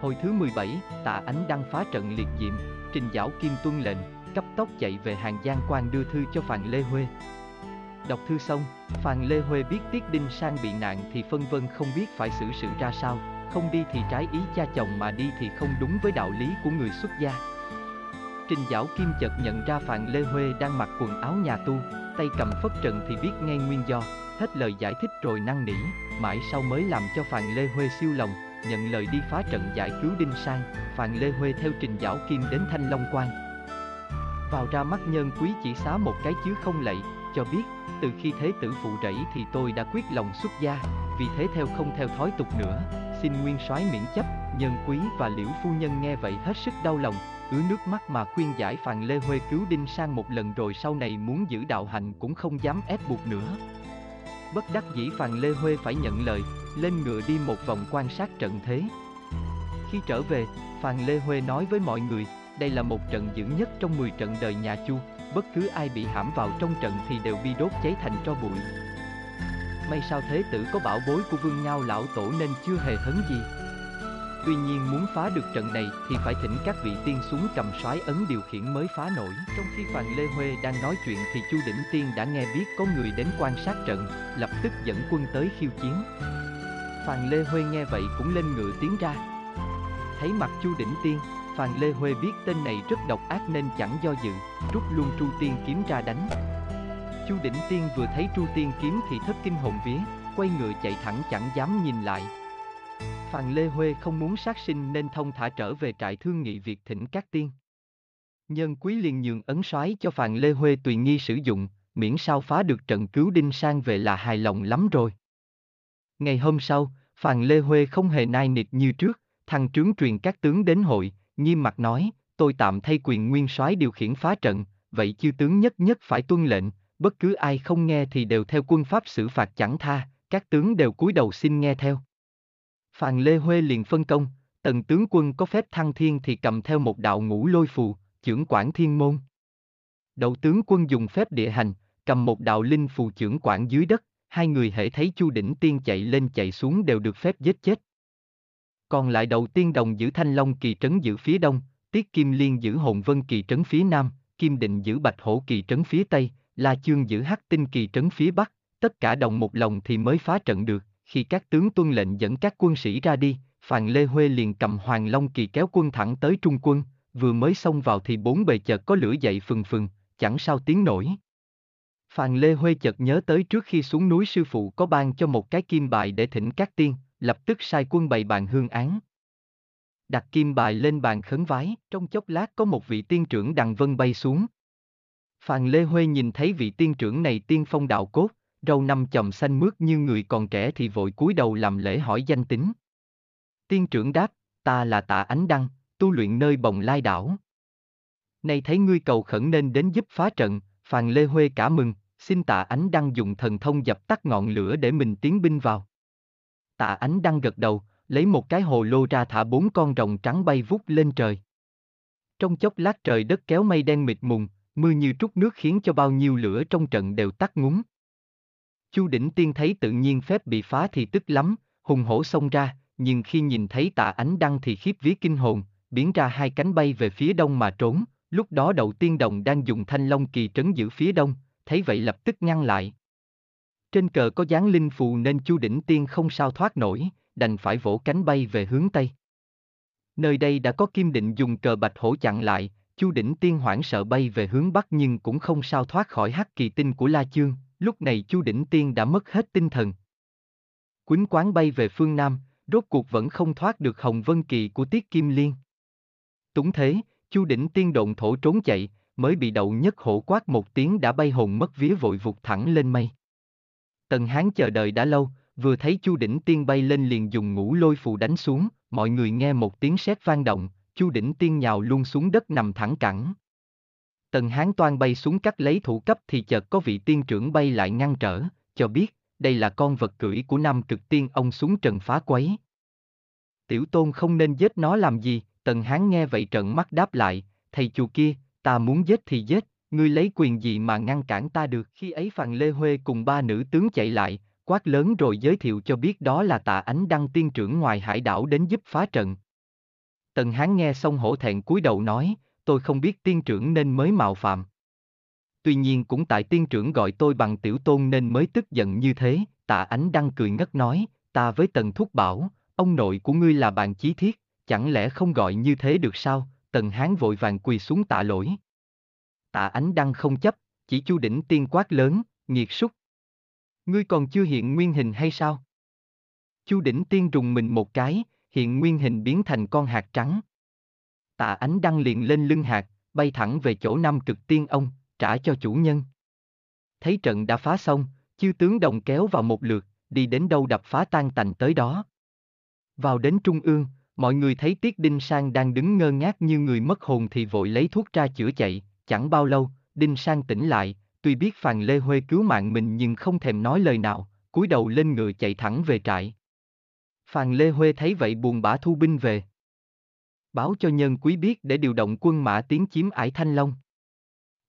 Hồi thứ 17, tạ ánh đăng phá trận liệt diệm, trình giảo kim tuân lệnh, cấp tốc chạy về hàng Giang quan đưa thư cho Phàn Lê Huê. Đọc thư xong, Phàn Lê Huê biết Tiết Đinh Sang bị nạn thì phân vân không biết phải xử sự ra sao, không đi thì trái ý cha chồng mà đi thì không đúng với đạo lý của người xuất gia. Trình Giảo Kim chợt nhận ra Phàn Lê Huê đang mặc quần áo nhà tu, tay cầm phất trần thì biết ngay nguyên do, hết lời giải thích rồi năn nỉ, mãi sau mới làm cho Phàn Lê Huê siêu lòng, nhận lời đi phá trận giải cứu Đinh Sang, Phàn Lê Huê theo Trình giáo Kim đến Thanh Long Quan. Vào ra mắt nhân quý chỉ xá một cái chứ không lạy, cho biết, từ khi thế tử phụ rẫy thì tôi đã quyết lòng xuất gia, vì thế theo không theo thói tục nữa, xin nguyên soái miễn chấp, nhân quý và liễu phu nhân nghe vậy hết sức đau lòng, ứa nước mắt mà khuyên giải Phàn Lê Huê cứu Đinh Sang một lần rồi sau này muốn giữ đạo hạnh cũng không dám ép buộc nữa. Bất đắc dĩ Phàn Lê Huê phải nhận lời, lên ngựa đi một vòng quan sát trận thế. Khi trở về, Phàn Lê Huê nói với mọi người, đây là một trận dữ nhất trong 10 trận đời nhà Chu, bất cứ ai bị hãm vào trong trận thì đều bị đốt cháy thành tro bụi. May sao thế tử có bảo bối của vương ngao lão tổ nên chưa hề hấn gì. Tuy nhiên muốn phá được trận này thì phải thỉnh các vị tiên xuống cầm soái ấn điều khiển mới phá nổi. Trong khi Phàn Lê Huê đang nói chuyện thì Chu Đỉnh Tiên đã nghe biết có người đến quan sát trận, lập tức dẫn quân tới khiêu chiến. Phàn Lê Huê nghe vậy cũng lên ngựa tiến ra. Thấy mặt Chu Đỉnh Tiên, Phàn Lê Huê biết tên này rất độc ác nên chẳng do dự, rút luôn chu Tiên kiếm ra đánh. Chu Đỉnh Tiên vừa thấy chu Tiên kiếm thì thất kinh hồn vía, quay ngựa chạy thẳng chẳng dám nhìn lại. Phàn Lê Huê không muốn sát sinh nên thông thả trở về trại thương nghị việc thỉnh các tiên. Nhân quý liền nhường ấn soái cho Phàn Lê Huê tùy nghi sử dụng, miễn sao phá được trận cứu Đinh Sang về là hài lòng lắm rồi. Ngày hôm sau, Phàn Lê Huê không hề nai nịt như trước, thăng trướng truyền các tướng đến hội, nghiêm mặt nói, tôi tạm thay quyền nguyên soái điều khiển phá trận, vậy chư tướng nhất nhất phải tuân lệnh, bất cứ ai không nghe thì đều theo quân pháp xử phạt chẳng tha, các tướng đều cúi đầu xin nghe theo. Phàn Lê Huê liền phân công, tần tướng quân có phép thăng thiên thì cầm theo một đạo ngũ lôi phù, trưởng quản thiên môn. Đậu tướng quân dùng phép địa hành, cầm một đạo linh phù trưởng quản dưới đất, hai người hễ thấy Chu Đỉnh Tiên chạy lên chạy xuống đều được phép giết chết. Còn lại đầu tiên đồng giữ Thanh Long kỳ trấn giữ phía đông, Tiết Kim Liên giữ Hồn Vân kỳ trấn phía nam, Kim Định giữ Bạch Hổ kỳ trấn phía tây, La Chương giữ Hắc Tinh kỳ trấn phía bắc, tất cả đồng một lòng thì mới phá trận được. Khi các tướng tuân lệnh dẫn các quân sĩ ra đi, Phàn Lê Huê liền cầm Hoàng Long kỳ kéo quân thẳng tới Trung quân, vừa mới xông vào thì bốn bề chợt có lửa dậy phừng phừng, chẳng sao tiếng nổi. Phàn Lê Huê chợt nhớ tới trước khi xuống núi sư phụ có ban cho một cái kim bài để thỉnh các tiên, lập tức sai quân bày bàn hương án. Đặt kim bài lên bàn khấn vái, trong chốc lát có một vị tiên trưởng đằng vân bay xuống. Phàn Lê Huê nhìn thấy vị tiên trưởng này tiên phong đạo cốt, râu năm chòm xanh mướt như người còn trẻ thì vội cúi đầu làm lễ hỏi danh tính. Tiên trưởng đáp, ta là tạ ánh đăng, tu luyện nơi bồng lai đảo. Nay thấy ngươi cầu khẩn nên đến giúp phá trận, Phàn Lê Huê cả mừng, xin tạ ánh đăng dùng thần thông dập tắt ngọn lửa để mình tiến binh vào. Tạ ánh đăng gật đầu, lấy một cái hồ lô ra thả bốn con rồng trắng bay vút lên trời. Trong chốc lát trời đất kéo mây đen mịt mùng, mưa như trút nước khiến cho bao nhiêu lửa trong trận đều tắt ngúng. Chu Đỉnh Tiên thấy tự nhiên phép bị phá thì tức lắm, hùng hổ xông ra, nhưng khi nhìn thấy tạ ánh đăng thì khiếp vía kinh hồn, biến ra hai cánh bay về phía đông mà trốn, lúc đó đầu tiên đồng đang dùng thanh long kỳ trấn giữ phía đông, thấy vậy lập tức ngăn lại. Trên cờ có dáng linh phù nên Chu Đỉnh Tiên không sao thoát nổi, đành phải vỗ cánh bay về hướng Tây. Nơi đây đã có Kim Định dùng cờ bạch hổ chặn lại, Chu Đỉnh Tiên hoảng sợ bay về hướng Bắc nhưng cũng không sao thoát khỏi hắc kỳ tinh của La Chương, lúc này Chu Đỉnh Tiên đã mất hết tinh thần. Quýnh quán bay về phương Nam, rốt cuộc vẫn không thoát được Hồng Vân Kỳ của Tiết Kim Liên. Túng thế, Chu Đỉnh Tiên động thổ trốn chạy, mới bị đậu nhất hổ quát một tiếng đã bay hồn mất vía vội vụt thẳng lên mây. Tần Hán chờ đợi đã lâu, vừa thấy Chu Đỉnh Tiên bay lên liền dùng ngũ lôi phù đánh xuống, mọi người nghe một tiếng sét vang động, Chu Đỉnh Tiên nhào luôn xuống đất nằm thẳng cẳng. Tần Hán toan bay xuống cắt lấy thủ cấp thì chợt có vị tiên trưởng bay lại ngăn trở, cho biết, đây là con vật cưỡi của Nam cực tiên ông xuống trần phá quấy. Tiểu tôn không nên giết nó làm gì, Tần Hán nghe vậy trợn mắt đáp lại, thầy chùa kia, ta muốn giết thì giết, ngươi lấy quyền gì mà ngăn cản ta được. Khi ấy Phàn Lê Huê cùng ba nữ tướng chạy lại, quát lớn rồi giới thiệu cho biết đó là tạ ánh đăng tiên trưởng ngoài hải đảo đến giúp phá trận. Tần Hán nghe xong hổ thẹn cúi đầu nói, tôi không biết tiên trưởng nên mới mạo phạm. Tuy nhiên cũng tại tiên trưởng gọi tôi bằng tiểu tôn nên mới tức giận như thế, tạ ánh đăng cười ngất nói, ta với tần thúc bảo, ông nội của ngươi là bạn chí thiết, chẳng lẽ không gọi như thế được sao, tần hán vội vàng quỳ xuống tạ lỗi. Tạ ánh đăng không chấp, chỉ chu đỉnh tiên quát lớn, nghiệt súc. Ngươi còn chưa hiện nguyên hình hay sao? Chu đỉnh tiên rùng mình một cái, hiện nguyên hình biến thành con hạt trắng. Tạ ánh đăng liền lên lưng hạt, bay thẳng về chỗ Nam cực tiên ông, trả cho chủ nhân. Thấy trận đã phá xong, chư tướng đồng kéo vào một lượt, đi đến đâu đập phá tan tành tới đó. Vào đến trung ương, mọi người thấy Tiết Đinh Sang đang đứng ngơ ngác như người mất hồn thì vội lấy thuốc ra chữa chạy, chẳng bao lâu, Đinh Sang tỉnh lại, tuy biết Phàn Lê Huê cứu mạng mình nhưng không thèm nói lời nào, cúi đầu lên ngựa chạy thẳng về trại. Phàn Lê Huê thấy vậy buồn bã thu binh về. Báo cho nhân quý biết để điều động quân mã tiến chiếm ải Thanh Long.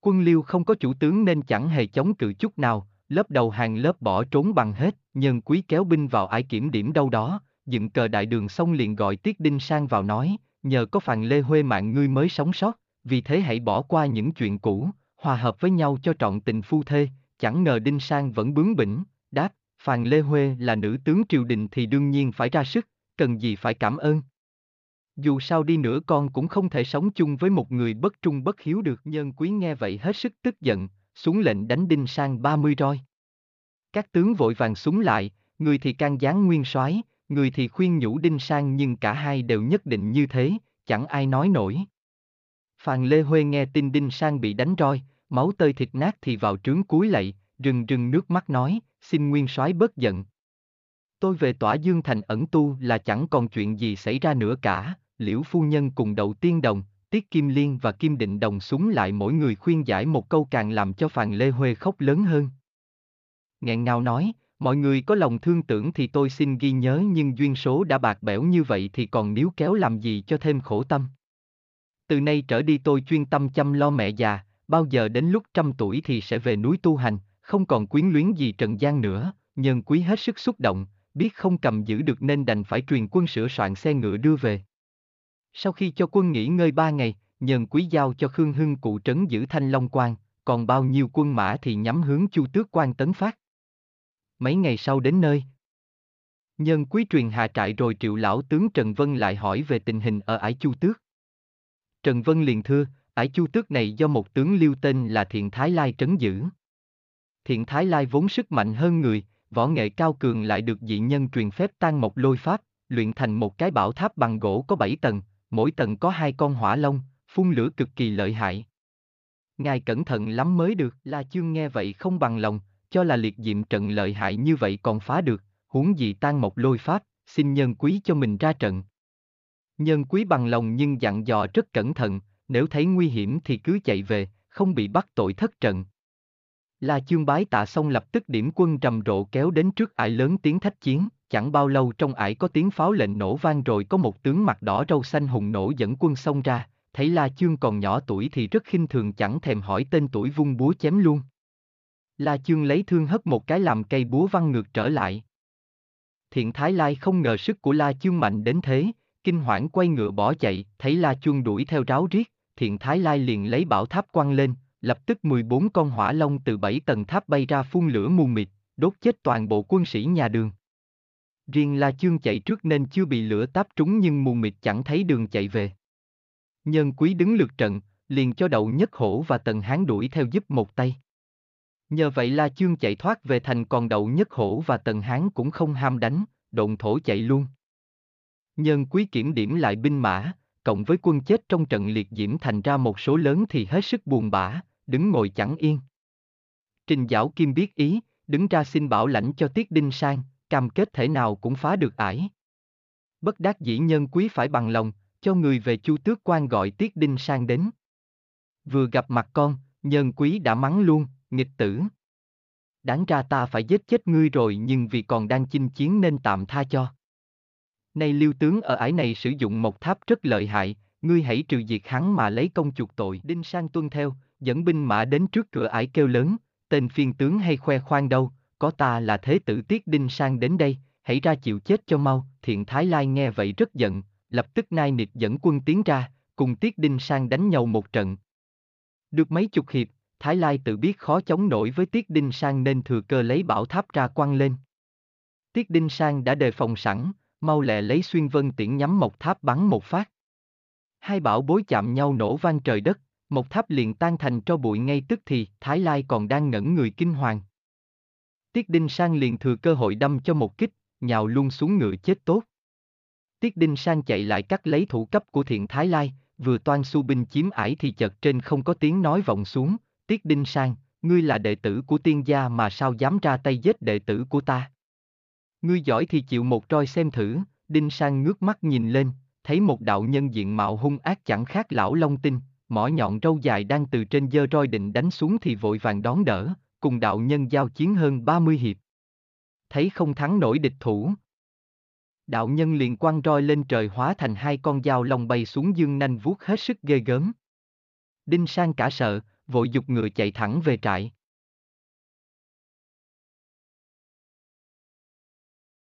Quân liêu không có chủ tướng nên chẳng hề chống cự chút nào, lớp đầu hàng lớp bỏ trốn bằng hết, nhân quý kéo binh vào ải kiểm điểm đâu đó, dựng cờ đại đường xong liền gọi Tiết Đinh sang vào nói, nhờ có Phàn Lê Huê mạng ngươi mới sống sót, vì thế hãy bỏ qua những chuyện cũ, hòa hợp với nhau cho trọn tình phu thê, chẳng ngờ Đinh Sang vẫn bướng bỉnh, đáp, Phàn Lê Huê là nữ tướng triều đình thì đương nhiên phải ra sức, cần gì phải cảm ơn. Dù sao đi nữa con cũng không thể sống chung với một người bất trung bất hiếu được nhân quý nghe vậy hết sức tức giận, xuống lệnh đánh Đinh Sang 30 roi. Các tướng vội vàng súng lại, người thì can gián nguyên soái, người thì khuyên nhủ Đinh Sang nhưng cả hai đều nhất định như thế, chẳng ai nói nổi. Phàn Lê Huê nghe tin Đinh Sang bị đánh roi, máu tơi thịt nát thì vào trướng cúi lạy, rừng rừng nước mắt nói, xin nguyên soái bớt giận. Tôi về tỏa Dương Thành ẩn tu là chẳng còn chuyện gì xảy ra nữa cả, liễu phu nhân cùng đậu tiên đồng, Tiết Kim Liên và Kim Định đồng súng lại mỗi người khuyên giải một câu càng làm cho Phàn Lê Huê khóc lớn hơn. Ngẹn ngào nói, mọi người có lòng thương tưởng thì tôi xin ghi nhớ nhưng duyên số đã bạc bẽo như vậy thì còn níu kéo làm gì cho thêm khổ tâm. Từ nay trở đi tôi chuyên tâm chăm lo mẹ già, bao giờ đến lúc trăm tuổi thì sẽ về núi tu hành, không còn quyến luyến gì trần gian nữa, nhân quý hết sức xúc động, biết không cầm giữ được nên đành phải truyền quân sửa soạn xe ngựa đưa về. Sau khi cho quân nghỉ ngơi ba ngày, nhân quý giao cho Khương Hưng cụ trấn giữ Thanh Long Quan, còn bao nhiêu quân mã thì nhắm hướng Chu Tước Quan tấn phát. Mấy ngày sau đến nơi, nhân quý truyền hạ trại rồi triệu lão tướng Trần Vân lại hỏi về tình hình ở ải Chu Tước. Trần Vân liền thưa, ải Chu Tước này do một tướng liêu tên là Thiện Thái Lai trấn giữ. Thiện Thái Lai vốn sức mạnh hơn người, võ nghệ cao cường lại được dị nhân truyền phép tan một lôi pháp, luyện thành một cái bảo tháp bằng gỗ có bảy tầng, mỗi tầng có hai con hỏa long, phun lửa cực kỳ lợi hại. Ngài cẩn thận lắm mới được, La Chương nghe vậy không bằng lòng, cho là liệt diệm trận lợi hại như vậy còn phá được, huống gì tan một lôi pháp, xin nhân quý cho mình ra trận. Nhân quý bằng lòng nhưng dặn dò rất cẩn thận, nếu thấy nguy hiểm thì cứ chạy về, không bị bắt tội thất trận. La Chương bái tạ xong lập tức điểm quân rầm rộ kéo đến trước ải lớn tiếng thách chiến, chẳng bao lâu trong ải có tiếng pháo lệnh nổ vang rồi có một tướng mặt đỏ râu xanh hùng nổ dẫn quân xông ra, thấy La Chương còn nhỏ tuổi thì rất khinh thường chẳng thèm hỏi tên tuổi vung búa chém luôn. La Chương lấy thương hất một cái làm cây búa văng ngược trở lại. Thiện Thái Lai không ngờ sức của La Chương mạnh đến thế, kinh hoảng quay ngựa bỏ chạy, thấy La Chương đuổi theo ráo riết, Thiện Thái Lai liền lấy bảo tháp quăng lên, lập tức 14 con hỏa long từ bảy tầng tháp bay ra phun lửa mù mịt, đốt chết toàn bộ quân sĩ nhà đường. Riêng La Chương chạy trước nên chưa bị lửa táp trúng nhưng mù mịt chẳng thấy đường chạy về. Nhân quý đứng lượt trận, liền cho đậu nhất hổ và tần hán đuổi theo giúp một tay. Nhờ vậy La Chương chạy thoát về thành còn đậu nhất hổ và tần hán cũng không ham đánh, độn thổ chạy luôn. Nhân quý kiểm điểm lại binh mã, cộng với quân chết trong trận liệt diễm thành ra một số lớn thì hết sức buồn bã, đứng ngồi chẳng yên. Trình Giảo Kim biết ý, đứng ra xin bảo lãnh cho Tiết Đinh Sang, cam kết thể nào cũng phá được ải. Bất đắc dĩ nhân quý phải bằng lòng, cho người về chu tước quan gọi Tiết Đinh Sang đến. Vừa gặp mặt con, nhân quý đã mắng luôn, nghịch tử. Đáng ra ta phải giết chết ngươi rồi nhưng vì còn đang chinh chiến nên tạm tha cho. Nay lưu tướng ở ải này sử dụng một tháp rất lợi hại, ngươi hãy trừ diệt hắn mà lấy công chuộc tội. Đinh Sang tuân theo, dẫn binh mã đến trước cửa ải kêu lớn, tên phiên tướng hay khoe khoang đâu, có ta là thế tử tiết Đinh Sang đến đây, hãy ra chịu chết cho mau. Thiện Thái Lai nghe vậy rất giận, lập tức nai nịt dẫn quân tiến ra, cùng Tiết Đinh Sang đánh nhau một trận. Được mấy chục hiệp, Thái Lai tự biết khó chống nổi với Tiết Đinh Sang nên thừa cơ lấy bảo tháp ra quăng lên. Tiết Đinh Sang đã đề phòng sẵn, mau lẹ lấy xuyên vân tiễn nhắm một tháp bắn một phát. Hai bảo bối chạm nhau nổ vang trời đất, một tháp liền tan thành tro bụi ngay tức thì, Thái Lai còn đang ngẩn người kinh hoàng. Tiết Đinh Sang liền thừa cơ hội đâm cho một kích, nhào luôn xuống ngựa chết tốt. Tiết Đinh Sang chạy lại cắt lấy thủ cấp của thiện Thái Lai, vừa toan su binh chiếm ải thì chợt trên không có tiếng nói vọng xuống, Tiết Đinh Sang, ngươi là đệ tử của tiên gia mà sao dám ra tay giết đệ tử của ta. Ngươi giỏi thì chịu một roi xem thử, Đinh Sang ngước mắt nhìn lên, thấy một đạo nhân diện mạo hung ác chẳng khác lão Long Tinh, mỏ nhọn râu dài đang từ trên dơ roi định đánh xuống thì vội vàng đón đỡ, cùng đạo nhân giao chiến hơn 30 hiệp. Thấy không thắng nổi địch thủ. Đạo nhân liền quăng roi lên trời hóa thành hai con dao lòng bay xuống dương nanh vuốt hết sức ghê gớm. Đinh Sang cả sợ, vội dục ngựa chạy thẳng về trại.